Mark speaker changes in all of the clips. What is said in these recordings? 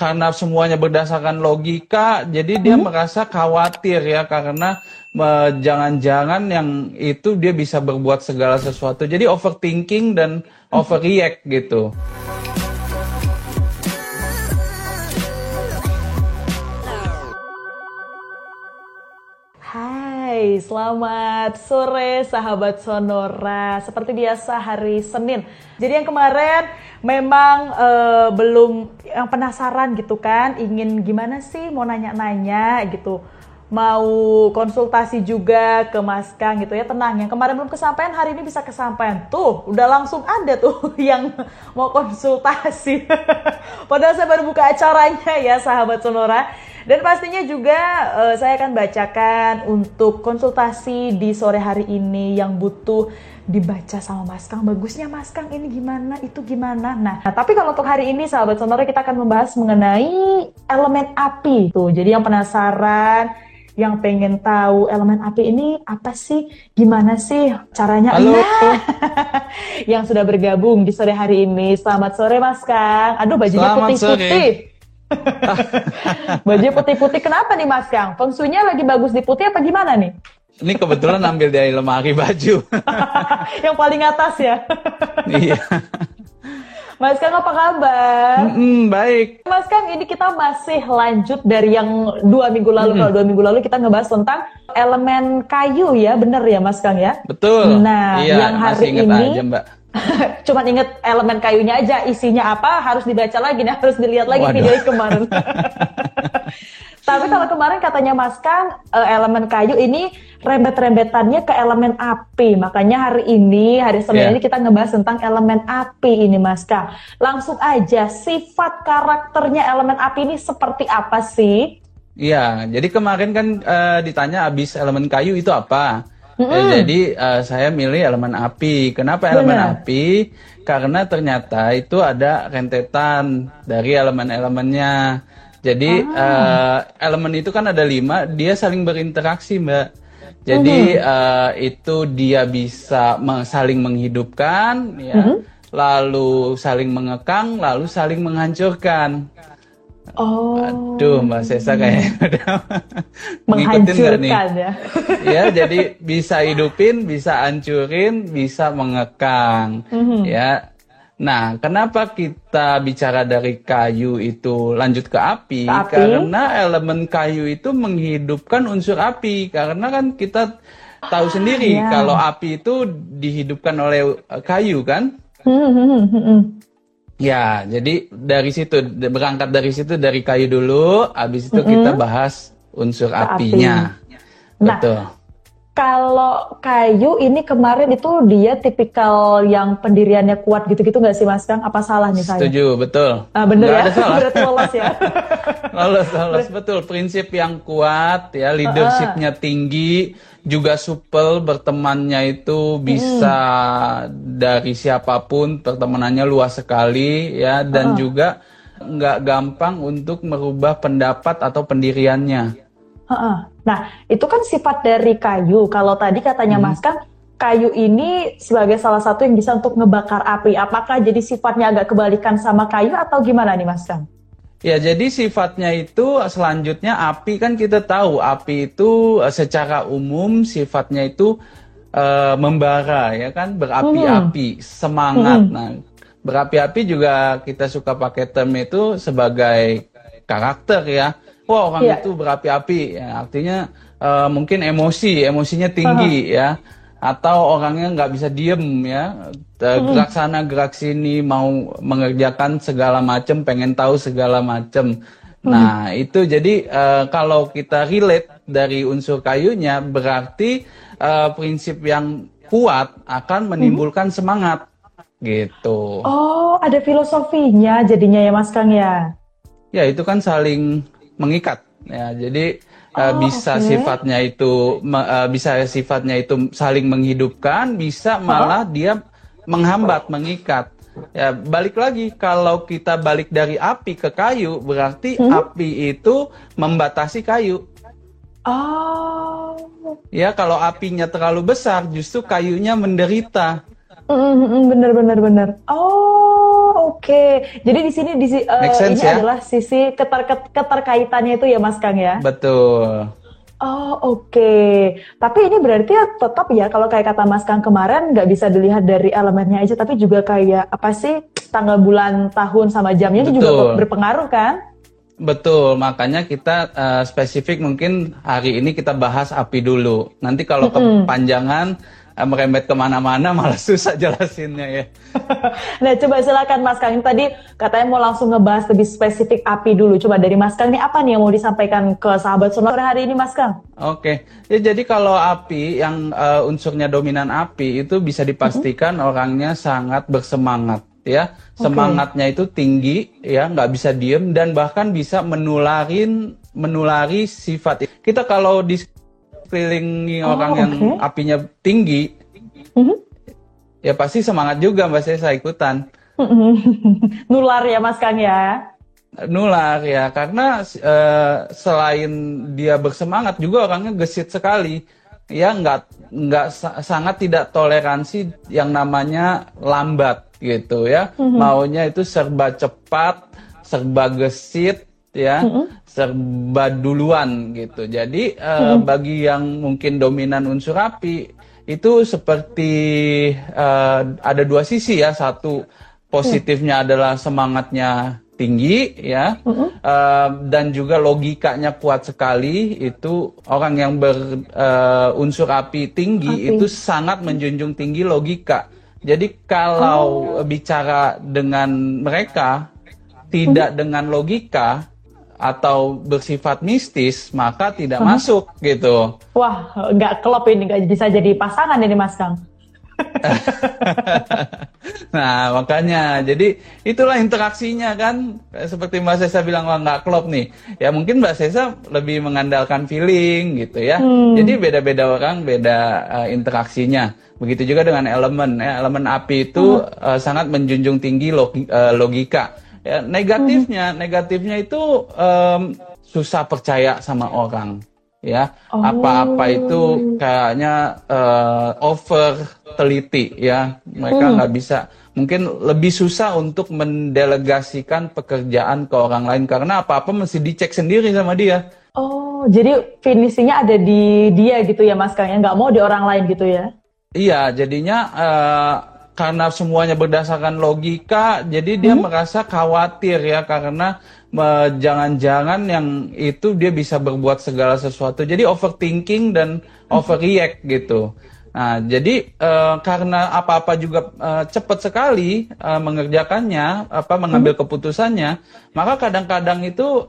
Speaker 1: karena semuanya berdasarkan logika, jadi dia hmm. merasa khawatir ya karena jangan-jangan yang itu dia bisa berbuat segala sesuatu. Jadi overthinking dan overreact gitu.
Speaker 2: Hai, selamat sore sahabat Sonora. Seperti biasa hari Senin. Jadi yang kemarin memang uh, belum yang penasaran gitu kan, ingin gimana sih mau nanya-nanya gitu. Mau konsultasi juga ke Mas Kang gitu ya, tenang. Yang kemarin belum kesampaian, hari ini bisa kesampaian. Tuh, udah langsung ada tuh yang mau konsultasi. Padahal saya baru buka acaranya ya, sahabat Sonora. Dan pastinya juga uh, saya akan bacakan untuk konsultasi di sore hari ini yang butuh dibaca sama Mas Kang. Bagusnya Mas Kang ini gimana, itu gimana. Nah, nah tapi kalau untuk hari ini sahabat sonora kita akan membahas mengenai elemen api. Tuh, jadi yang penasaran, yang pengen tahu elemen api ini apa sih, gimana sih caranya?
Speaker 1: Halo.
Speaker 2: Nah, yang sudah bergabung di sore hari ini. Selamat sore Mas Kang. Aduh, bajunya putih-putih. Baju putih-putih kenapa nih Mas Kang? Fungsinya lagi bagus di putih apa gimana nih?
Speaker 1: Ini kebetulan ambil dari lemari baju.
Speaker 2: yang paling atas ya.
Speaker 1: iya.
Speaker 2: Mas Kang apa kabar?
Speaker 1: Mm -mm, baik.
Speaker 2: Mas Kang ini kita masih lanjut dari yang dua minggu lalu. Mm. Kalau dua minggu lalu kita ngebahas tentang elemen kayu ya, bener ya Mas Kang ya?
Speaker 1: Betul.
Speaker 2: Nah,
Speaker 1: iya,
Speaker 2: yang hari ini
Speaker 1: aja, Mbak.
Speaker 2: Cuma inget elemen kayunya aja, isinya apa harus dibaca lagi nih, harus dilihat lagi Waduh. video kemarin. Tapi kalau kemarin katanya Mas Kang, eh, elemen kayu ini rembet-rembetannya ke elemen api. Makanya hari ini, hari Senin yeah. ini kita ngebahas tentang elemen api ini Mas Kang. Langsung aja, sifat karakternya elemen api ini seperti apa sih?
Speaker 1: Iya, jadi kemarin kan uh, ditanya abis elemen kayu itu apa? Mm -hmm. jadi uh, saya milih elemen api. Kenapa elemen Benar. api? Karena ternyata itu ada rentetan dari elemen-elemennya. Jadi ah. uh, elemen itu kan ada lima, dia saling berinteraksi mbak. Jadi uh uh, itu dia bisa saling menghidupkan, ya, uh -huh. lalu saling mengekang, lalu saling menghancurkan.
Speaker 2: Oh.
Speaker 1: Aduh, Mbak Sesa kayak udah
Speaker 2: menghancurkan ya.
Speaker 1: ya, jadi bisa hidupin, bisa hancurin, bisa mengekang. -huh. Ya, Nah, kenapa kita bicara dari kayu itu lanjut ke api? ke api? Karena elemen kayu itu menghidupkan unsur api. Karena kan kita tahu ah, sendiri ya. kalau api itu dihidupkan oleh eh, kayu kan? Hmm, hmm, hmm, ya, jadi dari situ berangkat dari situ dari kayu dulu, habis itu kita bahas unsur apinya. Api.
Speaker 2: Nah, Betul kalau kayu ini kemarin itu dia tipikal yang pendiriannya kuat gitu-gitu nggak sih Mas Kang? Apa salah nih saya?
Speaker 1: Setuju, betul.
Speaker 2: Ah, bener ya? Ada salah. Berarti lolos ya?
Speaker 1: lolos, lolos. Betul. Prinsip yang kuat, ya leadershipnya tinggi, juga supel bertemannya itu bisa hmm. dari siapa pun, pertemanannya luas sekali, ya. Dan uh juga nggak gampang untuk merubah pendapat atau pendiriannya.
Speaker 2: Nah, itu kan sifat dari kayu. Kalau tadi katanya hmm. Mas kan kayu ini sebagai salah satu yang bisa untuk ngebakar api. Apakah jadi sifatnya agak kebalikan sama kayu atau gimana nih Mas Kang?
Speaker 1: Ya, jadi sifatnya itu selanjutnya api kan kita tahu api itu eh, secara umum sifatnya itu uh, membara ya kan berapi-api, hmm. semangat. Hmm. Nah, berapi-api juga kita suka pakai term itu sebagai karakter ya wah orang yeah. itu berapi-api ya. Artinya uh, mungkin emosi emosinya tinggi uh -huh. ya. Atau orangnya nggak bisa diem ya. Gerak sana gerak sini mau mengerjakan segala macam pengen tahu segala macam nah itu jadi uh, kalau kita relate dari unsur kayunya berarti uh, prinsip yang kuat akan menimbulkan semangat. Gitu.
Speaker 2: Oh ada filosofinya jadinya ya mas kang ya?
Speaker 1: Ya itu kan saling mengikat. Ya jadi uh, bisa okay. sifatnya itu uh, bisa sifatnya itu saling menghidupkan bisa malah dia menghambat mengikat. Ya balik lagi kalau kita balik dari api ke kayu berarti hmm? api itu membatasi kayu.
Speaker 2: Oh.
Speaker 1: Ya kalau apinya terlalu besar justru kayunya menderita.
Speaker 2: Mm, bener bener bener oh oke. Okay. Jadi di sini di uh,
Speaker 1: sense,
Speaker 2: ini
Speaker 1: ya?
Speaker 2: adalah sisi keter keterkaitannya itu ya Mas Kang ya.
Speaker 1: Betul.
Speaker 2: Oh oke, okay. tapi ini berarti ya tetap ya kalau kayak kata Mas Kang kemarin nggak bisa dilihat dari elemennya aja, tapi juga kayak apa sih tanggal bulan tahun sama jamnya itu juga berpengaruh kan?
Speaker 1: Betul, makanya kita uh, spesifik mungkin hari ini kita bahas api dulu. Nanti kalau mm -hmm. kepanjangan merembet ke mana-mana malah susah jelasinnya ya.
Speaker 2: nah coba silakan Mas Kang, tadi katanya mau langsung ngebahas lebih spesifik api dulu. Coba dari Mas Kang ini apa nih yang mau disampaikan ke sahabat sonor hari ini Mas Kang?
Speaker 1: Oke, okay. ya, jadi kalau api yang uh, unsurnya dominan api itu bisa dipastikan mm -hmm. orangnya sangat bersemangat ya semangatnya itu tinggi ya nggak bisa diem dan bahkan bisa menularin menulari sifat kita kalau di sekelilingi oh, orang okay. yang apinya tinggi mm-hmm. ya pasti semangat juga mbak saya ikutan
Speaker 2: nular ya mas Kang ya
Speaker 1: nular ya karena uh, selain dia bersemangat juga orangnya gesit sekali ya nggak nggak sangat tidak toleransi yang namanya lambat gitu ya. Mm-hmm. Maunya itu serba cepat, serba gesit ya, mm-hmm. serba duluan gitu. Jadi uh, mm-hmm. bagi yang mungkin dominan unsur api itu seperti uh, ada dua sisi ya. Satu positifnya mm-hmm. adalah semangatnya tinggi ya uh-huh. uh, dan juga logikanya kuat sekali itu orang yang berunsur uh, api tinggi api. itu sangat menjunjung tinggi logika jadi kalau oh. bicara dengan mereka tidak hmm. dengan logika atau bersifat mistis, maka tidak hmm. masuk gitu.
Speaker 2: Wah, nggak klop ini, nggak bisa jadi pasangan ini Mas Kang.
Speaker 1: nah makanya jadi itulah interaksinya kan seperti Mbak Sesa bilang wah nggak klop nih ya mungkin Mbak Sesa lebih mengandalkan feeling gitu ya hmm. jadi beda-beda orang beda uh, interaksinya Begitu juga dengan elemen ya, elemen api itu hmm. uh, sangat menjunjung tinggi logi, uh, logika. Ya, negatifnya, hmm. negatifnya itu um, susah percaya sama orang. Ya, apa-apa oh. itu kayaknya uh, over teliti ya. Mereka hmm. nggak hmm. bisa mungkin lebih susah untuk mendelegasikan pekerjaan ke orang lain karena apa-apa mesti dicek sendiri sama dia.
Speaker 2: Oh, jadi finishingnya ada di dia gitu ya Mas Kang, ya nggak mau di orang lain gitu ya?
Speaker 1: Iya, jadinya uh, karena semuanya berdasarkan logika, jadi dia hmm. merasa khawatir ya karena jangan-jangan yang itu dia bisa berbuat segala sesuatu. Jadi overthinking dan hmm. overreact gitu. Nah, jadi uh, karena apa-apa juga uh, cepat sekali uh, mengerjakannya, apa mengambil hmm. keputusannya, maka kadang-kadang itu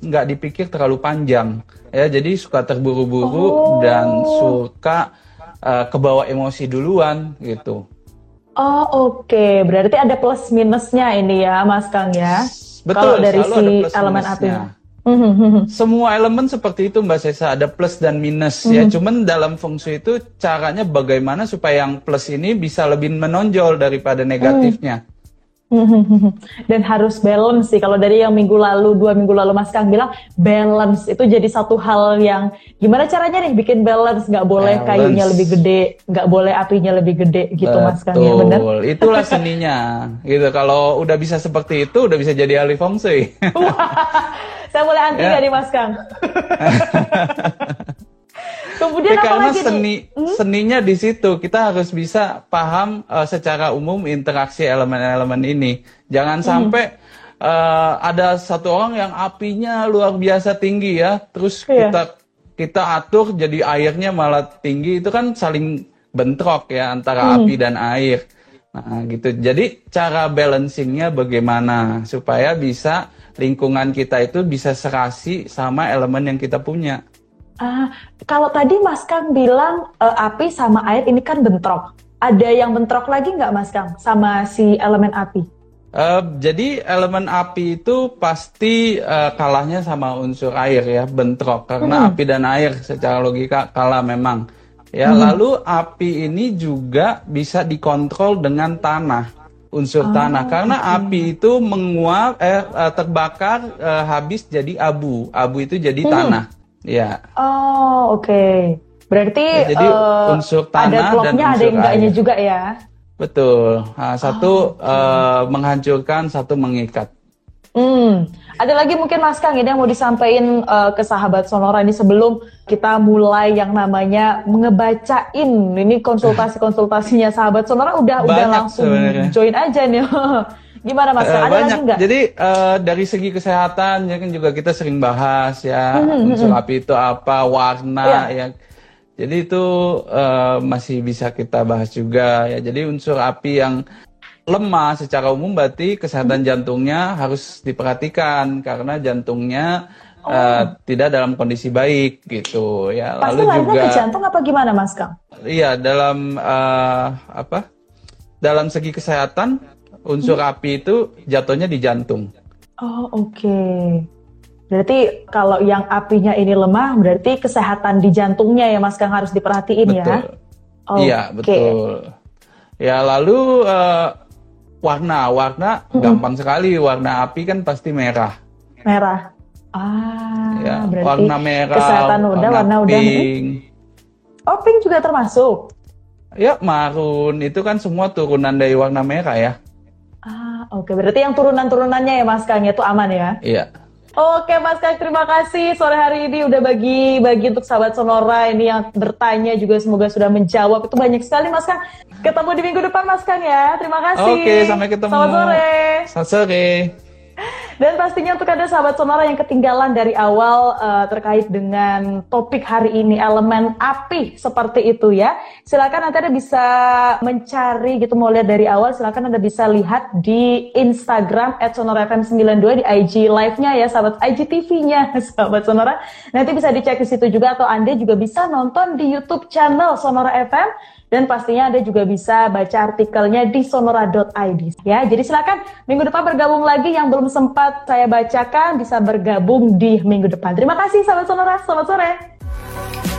Speaker 1: nggak um, dipikir terlalu panjang, ya. Jadi suka terburu-buru oh. dan suka uh, kebawa emosi duluan gitu.
Speaker 2: Oh oke, okay. berarti ada plus minusnya ini ya Mas Kang ya.
Speaker 1: Betul.
Speaker 2: Kalau dari si elemen api.
Speaker 1: Semua elemen seperti itu Mbak Sesa ada plus dan minus ya. Mhm. Cuman dalam fungsi itu caranya bagaimana supaya yang plus ini bisa lebih menonjol daripada negatifnya.
Speaker 2: Dan harus balance sih. Kalau dari yang minggu lalu, dua minggu lalu Mas Kang bilang balance itu jadi satu hal yang gimana caranya nih bikin balance? Nggak boleh balance. kayunya lebih gede, nggak boleh apinya lebih gede gitu Betul. Mas Kang ya benar?
Speaker 1: Itulah seninya. gitu. Kalau udah bisa seperti itu, udah bisa jadi ahli feng shui.
Speaker 2: Saya mulai anti ya. nih Mas Kang.
Speaker 1: Kemudian ya, karena seni hmm? seninya di situ kita harus bisa paham uh, secara umum interaksi elemen-elemen ini. Jangan hmm. sampai uh, ada satu orang yang apinya luar biasa tinggi ya, terus yeah. kita kita atur jadi airnya malah tinggi itu kan saling bentrok ya antara hmm. api dan air. Nah, gitu. Jadi cara balancingnya bagaimana supaya bisa lingkungan kita itu bisa serasi sama elemen yang kita punya.
Speaker 2: Ah, kalau tadi Mas Kang bilang uh, api sama air ini kan bentrok. Ada yang bentrok lagi nggak Mas Kang sama si elemen api?
Speaker 1: Uh, jadi elemen api itu pasti uh, kalahnya sama unsur air ya, bentrok karena hmm. api dan air secara logika kalah memang. Ya, hmm. lalu api ini juga bisa dikontrol dengan tanah, unsur oh, tanah karena okay. api itu menguap eh terbakar eh, habis jadi abu. Abu itu jadi hmm. tanah. Ya.
Speaker 2: Oh, oke. Okay. Berarti ya, jadi uh, unsur tanah ada klopnya, ada enggaknya juga ya.
Speaker 1: Betul. Nah, satu oh, okay. uh, menghancurkan, satu mengikat.
Speaker 2: Hmm, ada lagi mungkin Mas Kang ini yang mau disampaikan uh, ke sahabat Sonora ini sebelum kita mulai yang namanya ngebacain ini konsultasi-konsultasinya sahabat Sonora udah Banyak udah langsung sebenernya. join aja nih. Gimana Mas? Uh, ada
Speaker 1: banyak. lagi? Jadi uh, dari segi kesehatan ya kan juga kita sering bahas ya hmm, hmm unsur hmm. api itu apa, warna yeah. ya. Jadi itu uh, masih bisa kita bahas juga ya. Jadi unsur api yang lemah secara umum berarti kesehatan hmm. jantungnya harus diperhatikan karena jantungnya oh. uh, tidak dalam kondisi baik gitu ya.
Speaker 2: Pasti Lalu juga ke jantung apa gimana Mas Kang?
Speaker 1: Iya dalam uh, apa? Dalam segi kesehatan unsur api itu jatuhnya di jantung.
Speaker 2: Oh oke. Okay. Berarti kalau yang apinya ini lemah berarti kesehatan di jantungnya ya Mas Kang harus diperhatiin
Speaker 1: betul. ya. Oh, iya okay. betul. Ya lalu uh, warna warna hmm. gampang sekali warna api kan pasti merah
Speaker 2: merah ah
Speaker 1: ya, berarti warna merah
Speaker 2: kesehatan udah warna, warna pink. udah oh pink juga termasuk
Speaker 1: ya marun itu kan semua turunan dari warna merah ya
Speaker 2: oke okay. berarti yang turunan turunannya ya mas Kang itu aman ya
Speaker 1: iya
Speaker 2: Oke Mas Kang, terima kasih sore hari ini udah bagi bagi untuk sahabat Sonora ini yang bertanya juga semoga sudah menjawab. Itu banyak sekali Mas Kang. Ketemu di minggu depan Mas Kang ya. Terima kasih.
Speaker 1: Oke, sampai ketemu.
Speaker 2: Selamat sore.
Speaker 1: Selamat sore.
Speaker 2: Dan pastinya untuk ada sahabat sonora yang ketinggalan dari awal uh, terkait dengan topik hari ini elemen api seperti itu ya. Silakan nanti Anda bisa mencari gitu mau lihat dari awal silakan Anda bisa lihat di Instagram @sonorafm92 di IG live-nya ya sahabat IGTV-nya sahabat sonora. Nanti bisa dicek di situ juga atau Anda juga bisa nonton di YouTube channel Sonora FM dan pastinya Anda juga bisa baca artikelnya di sonora.id. Ya, jadi silakan minggu depan bergabung lagi yang belum sempat saya bacakan bisa bergabung di minggu depan. Terima kasih selamat sore selamat sore.